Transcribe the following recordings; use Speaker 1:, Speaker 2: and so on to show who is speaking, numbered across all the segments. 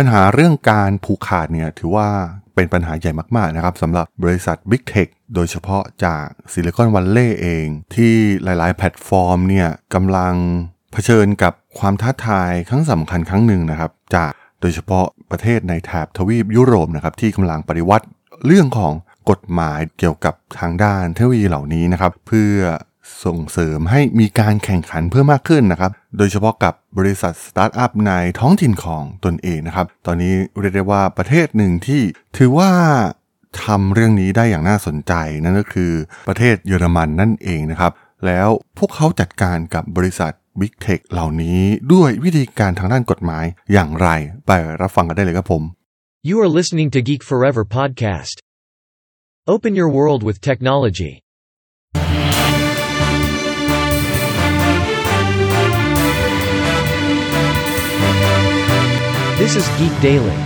Speaker 1: ปัญหาเรื่องการผูกขาดเนี่ยถือว่าเป็นปัญหาใหญ่มากๆนะครับสำหรับบริษัท Big Tech โดยเฉพาะจากซิลิคอนวัลเลย์เอง ที่หลายๆ แพลตฟอร์มเนี่ยกำลังเผชิญกับความท้าทายครั้งสำคัญครั้งหนึ่งนะครับ จากโดยเฉพาะประเทศในแถบทวีปยุโรปนะครับที่กำลังปฏิวัติเรื่องของกฎหมายเกี่ยวกับทางด้านเทคโนโลยีเหล่านี้นะครับ เพื่อส่งเสริมให้มีการแข่งขันเพิ่มมากขึ้นนะครับ โดยเฉพาะกับบริษัทสตาร์ทอัพในท้องถิ่นของตนเองนะครับ ตอนนี้เรียกได้ว่าประเทศหนึ่งที่ถือว่าทำเรื่องนี้ได้อย่างน่าสนใจนั่นก็คือประเทศเยอรมันนั่นเองนะครับ แล้วพวกเขาจัดการกับบริษัท Big Tech เหล่านี้ด้วยวิธีการทางด้านกฎหมายอย่างไร ไปรับฟังกันได้เลยครับผม
Speaker 2: You are listening to Geek Forever podcast. Open your world with technology. This is Geek Daily.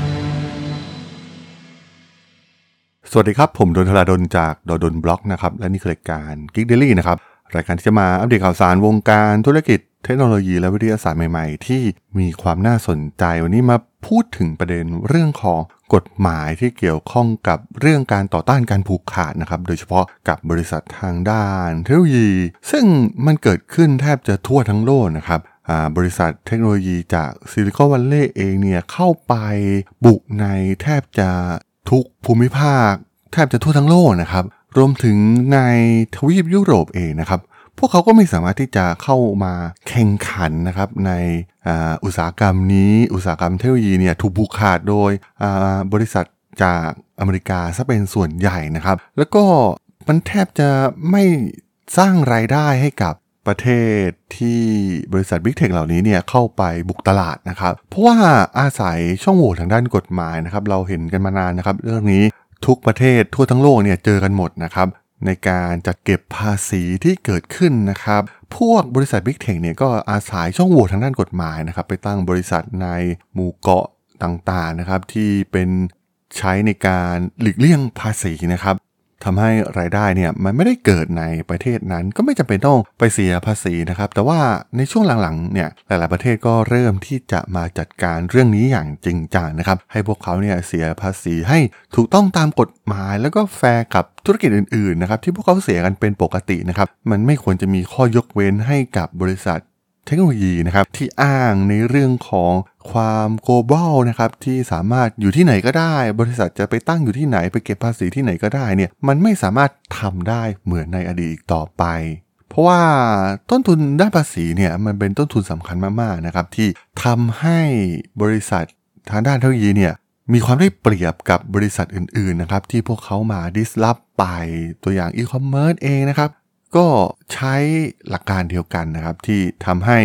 Speaker 1: สวัสดีครับ ผมดนทลาดนจากดดนบล็อกนะครับ และนี่คือรายการ Geek Daily นะครับ รายการที่จะมาอัปเดตข่าวสารวงการธุรกิจ เทคโนโลยีและวิทยาศาสตร์ใหม่ๆ ที่มีความน่าสนใจวันนี้มาพูดถึงประเด็นเรื่องของกฎหมายที่เกี่ยวข้องกับเรื่องการต่อต้านการผูกขาดนะครับ โดยเฉพาะกับบริษัททางด้านเทคโนโลยี ซึ่งมันเกิดขึ้นแทบจะทั่วทั้งโลกนะครับ บริษัทเทคโนโลยีจากซิลิคอนวัลเลย์เองเนี่ยเข้าไปบุกในแทบจะทุกภูมิภาค แทบจะทั่วทั้งโลกนะครับ รวมถึงในทวีปยุโรปเองนะครับ พวกเขาก็ไม่สามารถที่จะเข้ามาแข่งขันนะครับในอุตสาหกรรมนี้อุตสาหกรรมเทคโนโลยีเนี่ยถูกผูกขาดโดยบริษัทจากอเมริกาซะเป็นส่วนใหญ่นะครับ แล้วก็มันแทบจะไม่สร้างรายได้ให้กับ ประเทศที่บริษัท Big Tech เหล่านี้เนี่ยเข้าไปบุกตลาดนะครับ เพราะว่าอาศัยช่องโหว่ทางด้านกฎหมายนะครับ เราเห็นกันมานานนะครับ เรื่องนี้ทุกประเทศทั่วทั้งโลกเนี่ยเจอกันหมดนะครับ ในการจัดเก็บภาษีที่เกิดขึ้นนะครับ พวกบริษัท Big Tech เนี่ยก็อาศัยช่องโหว่ทางด้านกฎหมายนะครับ ไปตั้งบริษัทในหมู่เกาะต่างๆนะครับ ที่เป็นใช้ในการหลีกเลี่ยงภาษีนะครับ ทำให้รายได้เนี่ยมันไม่ได้เกิดในประเทศนั้นก็ไม่จำเป็นต้องไปเสียภาษีนะครับ แต่ว่าในช่วงหลังๆเนี่ยหลายๆประเทศก็เริ่มที่จะมาจัดการเรื่องนี้อย่างจริงจังนะครับ ให้พวกเขาเนี่ยเสียภาษีให้ถูกต้องตามกฎหมาย แล้วก็แฟร์กับธุรกิจอื่นๆนะครับที่พวกเขาเสียกันเป็นปกตินะครับ มันไม่ควรจะมีข้อยกเว้นให้กับบริษัท เทคโนโลยีนะครับที่อ้างในเรื่องของความ global นะครับที่สามารถอยู่ที่ไหนก็ได้ บริษัทจะไปตั้งอยู่ที่ไหนไปเก็บภาษีที่ไหนก็ได้เนี่ยมันไม่สามารถทำได้เหมือนในอดีตอีกต่อไป เพราะว่าต้นทุนด้านภาษีเนี่ยมันเป็นต้นทุนสำคัญมากๆนะครับที่ทำให้บริษัททางด้านเทคโนโลยีเนี่ยมีความได้เปรียบกับบริษัทอื่นๆนะครับที่พวกเขามา disrupt ไปตัวอย่างอีคอมเมิร์ซเองนะครับ ก็ใช้หลักการเดียวกันนะครับ ที่ทำให้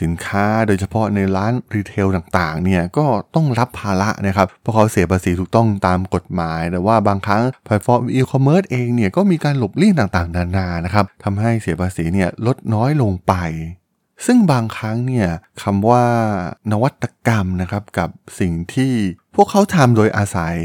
Speaker 1: สินค้าโดยเฉพาะในร้าน retail ต่างๆเนี่ยก็ต้องรับภาระนะครับ เพราะเขาเสียภาษีถูกต้องตามกฎหมาย แต่ว่าบางครั้งแพลตฟอร์มอีคอมเมิร์ซเองเนี่ยก็มีการหลบเลี่ยงต่างๆ นานานะครับทำให้เสียภาษีเนี่ยลดน้อยลงไป ซึ่งบางครั้งเนี่ยคำว่านวัตกรรมนะครับกับสิ่งที่พวกเขาทำโดยอาศัย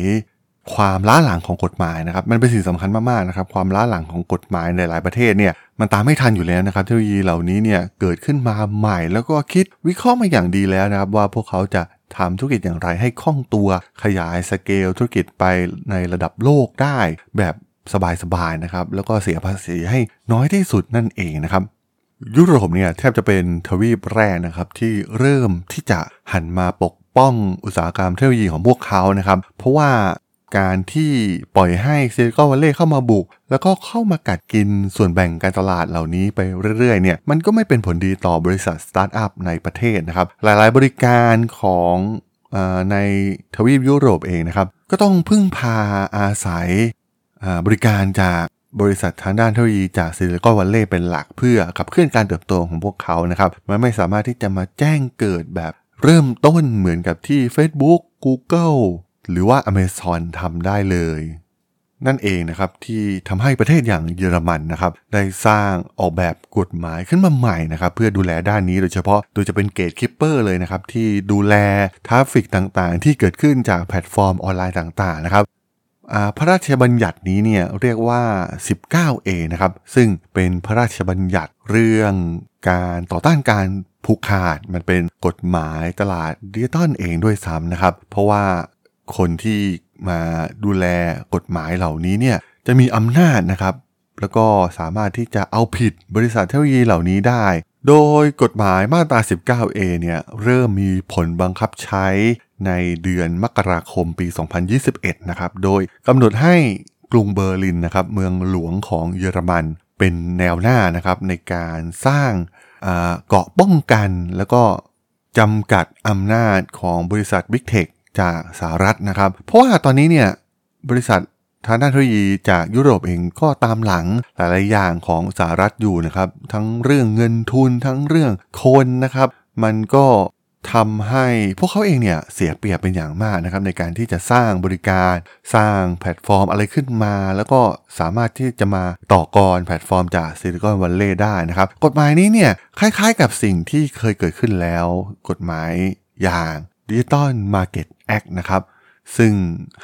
Speaker 1: ความล้าหลังของกฎหมายนะครับมันเป็นสิ่งสำคัญมากๆนะครับความล้าหลังของกฎหมายในหลายประเทศเนี่ยมันตามไม่ทันอยู่แล้วนะครับเทคโนโลยีเหล่านี้เนี่ยเกิดขึ้นมาใหม่ แล้วก็คิดวิเคราะห์มาอย่างดีแล้วนะครับว่าพวกเขาจะทำธุรกิจอย่างไรให้คล่องตัวขยายสเกลธุรกิจไปในระดับโลกได้ แบบสบายๆนะครับแล้วก็เสียภาษีให้น้อยที่สุดนั่นเองนะครับยุโรปเนี่ยแทบจะเป็นทวีปแรกนะครับที่เริ่มที่จะหันมาปกป้องอุตสาหกรรมเทคโนโลยีของพวกเขานะครับเพราะว่า การที่ปล่อยให้ซิลิคอนวัลเลย์เข้ามาบุก แล้วก็เข้ามากัดกินส่วนแบ่งการตลาดเหล่านี้ไปเรื่อยๆเนี่ยมันก็ไม่เป็นผลดีต่อบริษัทสตาร์ทอัพในประเทศนะครับหลายๆบริการของอในทวีปยุโรปเองนะครับก็ต้องพึ่งพาอาศัยบริการจากบริษัททางด้านเทคโนโลยีจากซิลิคอนวัลเลย์เป็นหลักเพื่อขับเคลื่อนการเติบโตของพวกเขานะครับมันไม่สามารถที่จะมาแจ้งเกิดแบบเริ่มต้นเหมือนกับที่ Facebook Google หรือว่า Amazon ทำได้เลย นั่นเองนะครับที่ทำให้ประเทศอย่างเยอรมันนะครับได้สร้างออกแบบกฎหมายขึ้นมาใหม่นะครับเพื่อดูแลด้านนี้โดยเฉพาะโดยจะเป็น gatekeeper เลยนะครับที่ดูแล traffic ต่างๆ ที่เกิดขึ้นจากแพลตฟอร์มออนไลน์ต่างๆนะครับพระราชบัญญัตินี้เนี่ยเรียกว่า 19A นะครับ ซึ่งเป็นพระราชบัญญัติเรื่องการต่อต้านการผูกขาด มันเป็นกฎหมายตลาดดิจิตอลเองด้วยซ้ำนะครับ เพราะว่า คนที่มาดูแลกฎหมายเหล่านี้เนี่ยจะมีอำนาจนะครับ แล้วก็สามารถที่จะเอาผิดบริษัทเทคโนโลยีเหล่านี้ได้ โดยกฎหมายมาตรา 19A เนี่ยเริ่มมีผลบังคับใช้ในเดือนมกราคมปี 2021 นะครับ โดยกำหนดให้กรุงเบอร์ลินนะครับเมืองหลวงของเยอรมันเป็นแนวหน้านะครับในการสร้างเกาะป้องกันแล้วก็จำกัดอำนาจของบริษัท Big Tech จากสหรัฐนะครับ เพราะว่าตอนนี้เนี่ยบริษัททางด้านเทคโนโลยีจากยุโรปเองก็ตามหลังหลายๆอย่างของสหรัฐอยู่นะครับ ทั้งเรื่องเงินทุนทั้งเรื่องคนนะครับ มันก็ทำให้พวกเขาเองเนี่ยเสียเปรียบเป็นอย่างมากนะครับในการที่จะสร้างบริการสร้างแพลตฟอร์มอะไรขึ้นมา แล้วก็สามารถที่จะมาต่อกรแพลตฟอร์มจากซิลิคอนวัลเลย์ได้นะครับ กฎหมายนี้เนี่ยคล้ายๆกับสิ่งที่เคยเกิดขึ้นแล้ว กฎหมายอย่าง Digital Markets Act นะครับ ซึ่ง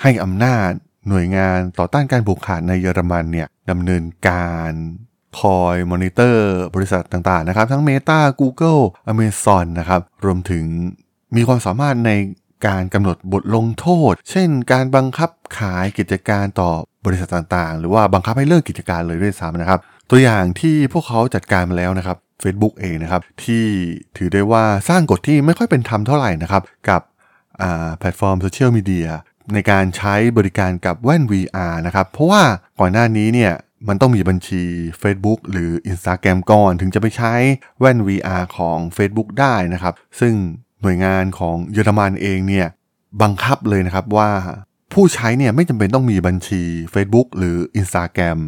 Speaker 1: ให้อำนาจหน่วยงานต่อต้านการผูกขาดในเยอรมันเนี่ยดำเนินการคอยมอนิเตอร์บริษัทต่างๆนะครับ ทั้ง Meta Google Amazon นะครับ รวมถึงมีความสามารถใน การกำหนดบทลงโทษ เช่น การบังคับขายกิจการต่อบริษัทต่างๆ หรือว่าบังคับให้เลิกกิจการเลยด้วยซ้ำนะครับ ตัวอย่างที่พวกเขาจัดการมาแล้วนะครับ Facebook เองนะครับ ที่ถือได้ว่าสร้างกฎที่ไม่ค่อยเป็นธรรมเท่าไหร่นะครับ กับแพลตฟอร์มโซเชียลมีเดียในการใช้บริการกับแว่น VR นะครับ เพราะว่าก่อนหน้านี้เนี่ยมันต้องมีบัญชี Facebook หรือ Instagram ก่อน ถึงจะไปใช้แว่น VR ของ Facebook ได้นะครับ ซึ่ง หน่วยงานของเยอรมันเองเนี่ยบังคับเลยนะครับว่าผู้ใช้เนี่ยไม่จำเป็นต้องมีบัญชี Facebook หรือ Instagram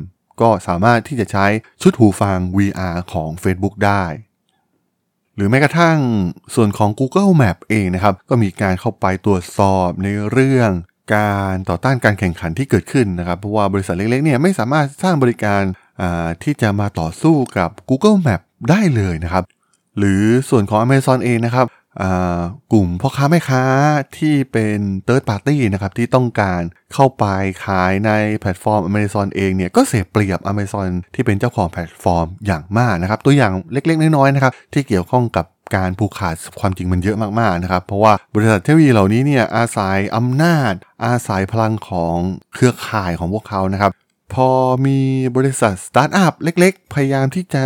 Speaker 1: ก็สามารถที่จะใช้ชุดหูฟัง VR ของ Facebook ได้ หรือแม้กระทั่งส่วนของ Google Map เองนะครับ ก็มีการเข้าไปตรวจสอบในเรื่องการต่อต้านการแข่งขันที่เกิดขึ้นนะครับ เพราะว่าบริษัทเล็กๆเนี่ยไม่สามารถสร้างบริการที่จะมาต่อสู้กับ Google Map ได้เลยนะครับ หรือส่วนของ Amazon เองนะครับ กลุ่มพ่อค้าแม่ค้าที่เป็น Third Party นะครับที่ต้องการเข้าไปขายในแพลตฟอร์ม Amazon เองเนี่ยก็เสียเปรียบ Amazon ที่เป็นเจ้าของแพลตฟอร์มอย่างมากนะครับ ตัวอย่างเล็กๆ น้อยๆนะครับที่เกี่ยวข้องกับการผูกขาดความจริงมันเยอะมากๆนะครับ เพราะว่าบริษัทเทคโนโลยีเหล่านี้เนี่ยอาศัยอำนาจ อาศัยพลังของเครือข่ายของพวกเขานะครับพอมีบริษัทสตาร์ทอัพเล็กๆ พยายามที่จะ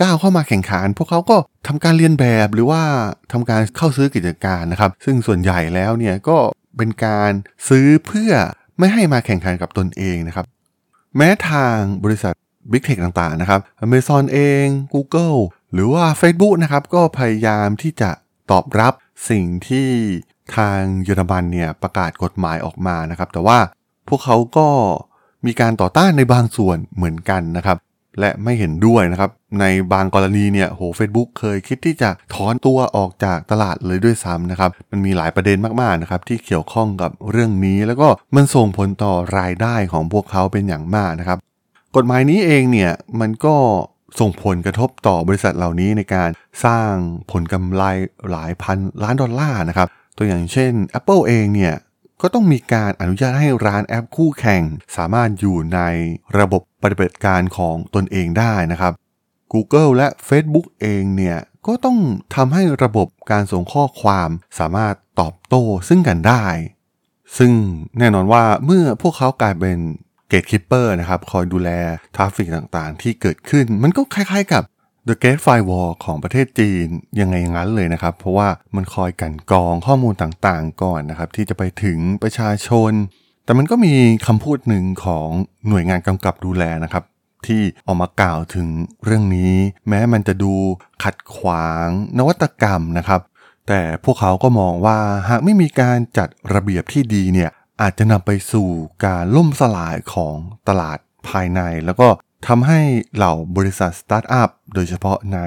Speaker 1: ก้าวเข้ามาแข่งขัน พวกเขาก็ทำการเรียนแบบหรือว่าทำการเข้าซื้อกิจการนะครับ ซึ่งส่วนใหญ่แล้วเนี่ยก็เป็นการซื้อเพื่อไม่ให้มาแข่งขันกับตนเองนะครับ แม้ทางบริษัท Big Tech ต่างๆนะครับ Amazon เอง Google หรือว่า Facebook นะครับก็พยายามที่จะตอบรับสิ่งที่ทางเยอรมันเนี่ยประกาศกฎหมายออกมานะครับ แต่ว่าพวกเขาก็มีการต่อต้านในบางส่วนเหมือนกันนะครับ และไม่เห็นด้วยนะครับ ในบางกรณีเนี่ยโห Facebook เคยคิดที่จะถอนตัวออกจากตลาดเลยด้วยซ้ำนะครับ มันมีหลายประเด็นมากๆนะครับที่เกี่ยวข้องกับเรื่องนี้ แล้วก็มันส่งผลต่อรายได้ของพวกเขาเป็นอย่างมากนะครับ กฎหมายนี้เองเนี่ยมันก็ส่งผลกระทบต่อบริษัทเหล่านี้ในการสร้างผลกำไรหลายพันล้านดอลลาร์นะครับ ตัวอย่างเช่น Apple เองเนี่ย ก็ต้องมีการอนุญาตให้ร้านแอปคู่แข่ง สามารถอยู่ในระบบปฏิบัติการของตนเองได้นะครับ Google และ Facebook เองเนี่ยก็ต้องทำให้ระบบการส่งข้อความสามารถตอบโต้ซึ่งกันได้ ซึ่งแน่นอนว่าเมื่อพวกเขากลายเป็น gatekeeper นะครับ คอยดูแล traffic ต่างๆ ที่เกิดขึ้น มันก็คล้ายๆกับ The Great Firewall ของประเทศจีนยังไงงั้นเลยนะครับ เพราะว่ามันคอยกลั่นกรองข้อมูลต่างๆ ก่อนนะครับ ที่จะไปถึงประชาชน แต่มันก็มีคำพูดหนึ่งของหน่วยงานกำกับดูแลนะครับที่ออกมากล่าวถึงเรื่องนี้ แม้มันจะดูขัดขวางนวัตกรรมนะครับ แต่พวกเขาก็มองว่าหากไม่มีการจัดระเบียบที่ดีเนี่ยอาจจะนำไปสู่การล่มสลายของตลาดภายใน แล้วก็ ทำให้เหล่าบริษัทสตาร์ทอัพโดยเฉพาะใน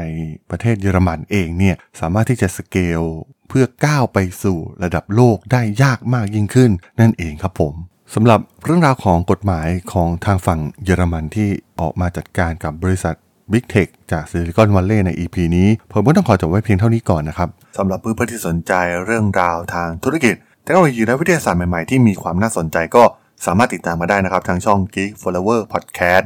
Speaker 1: ประเทศเยอรมันเองเนี่ยสามารถที่จะสเกลเพื่อก้าวไปสู่ระดับโลกได้ยากมากยิ่งขึ้น นั่นเองครับผมสำหรับเรื่องราวของกฎหมายของทางฝั่งเยอรมันที่ออกมาจัดการกับบริษัท Big Tech จากซิลิคอนวัลเลย์ใน EP นี้ ผมก็ต้องขอจบไว้เพียงเท่านี้ก่อนนะครับสำหรับเพื่อนๆที่สนใจเรื่องราวทางธุรกิจเทคโนโลยีและวิทยาศาสตร์ใหม่ๆที่มีความน่าสนใจก็สามารถติดตามมาได้นะครับทางช่อง Geek Flower Podcast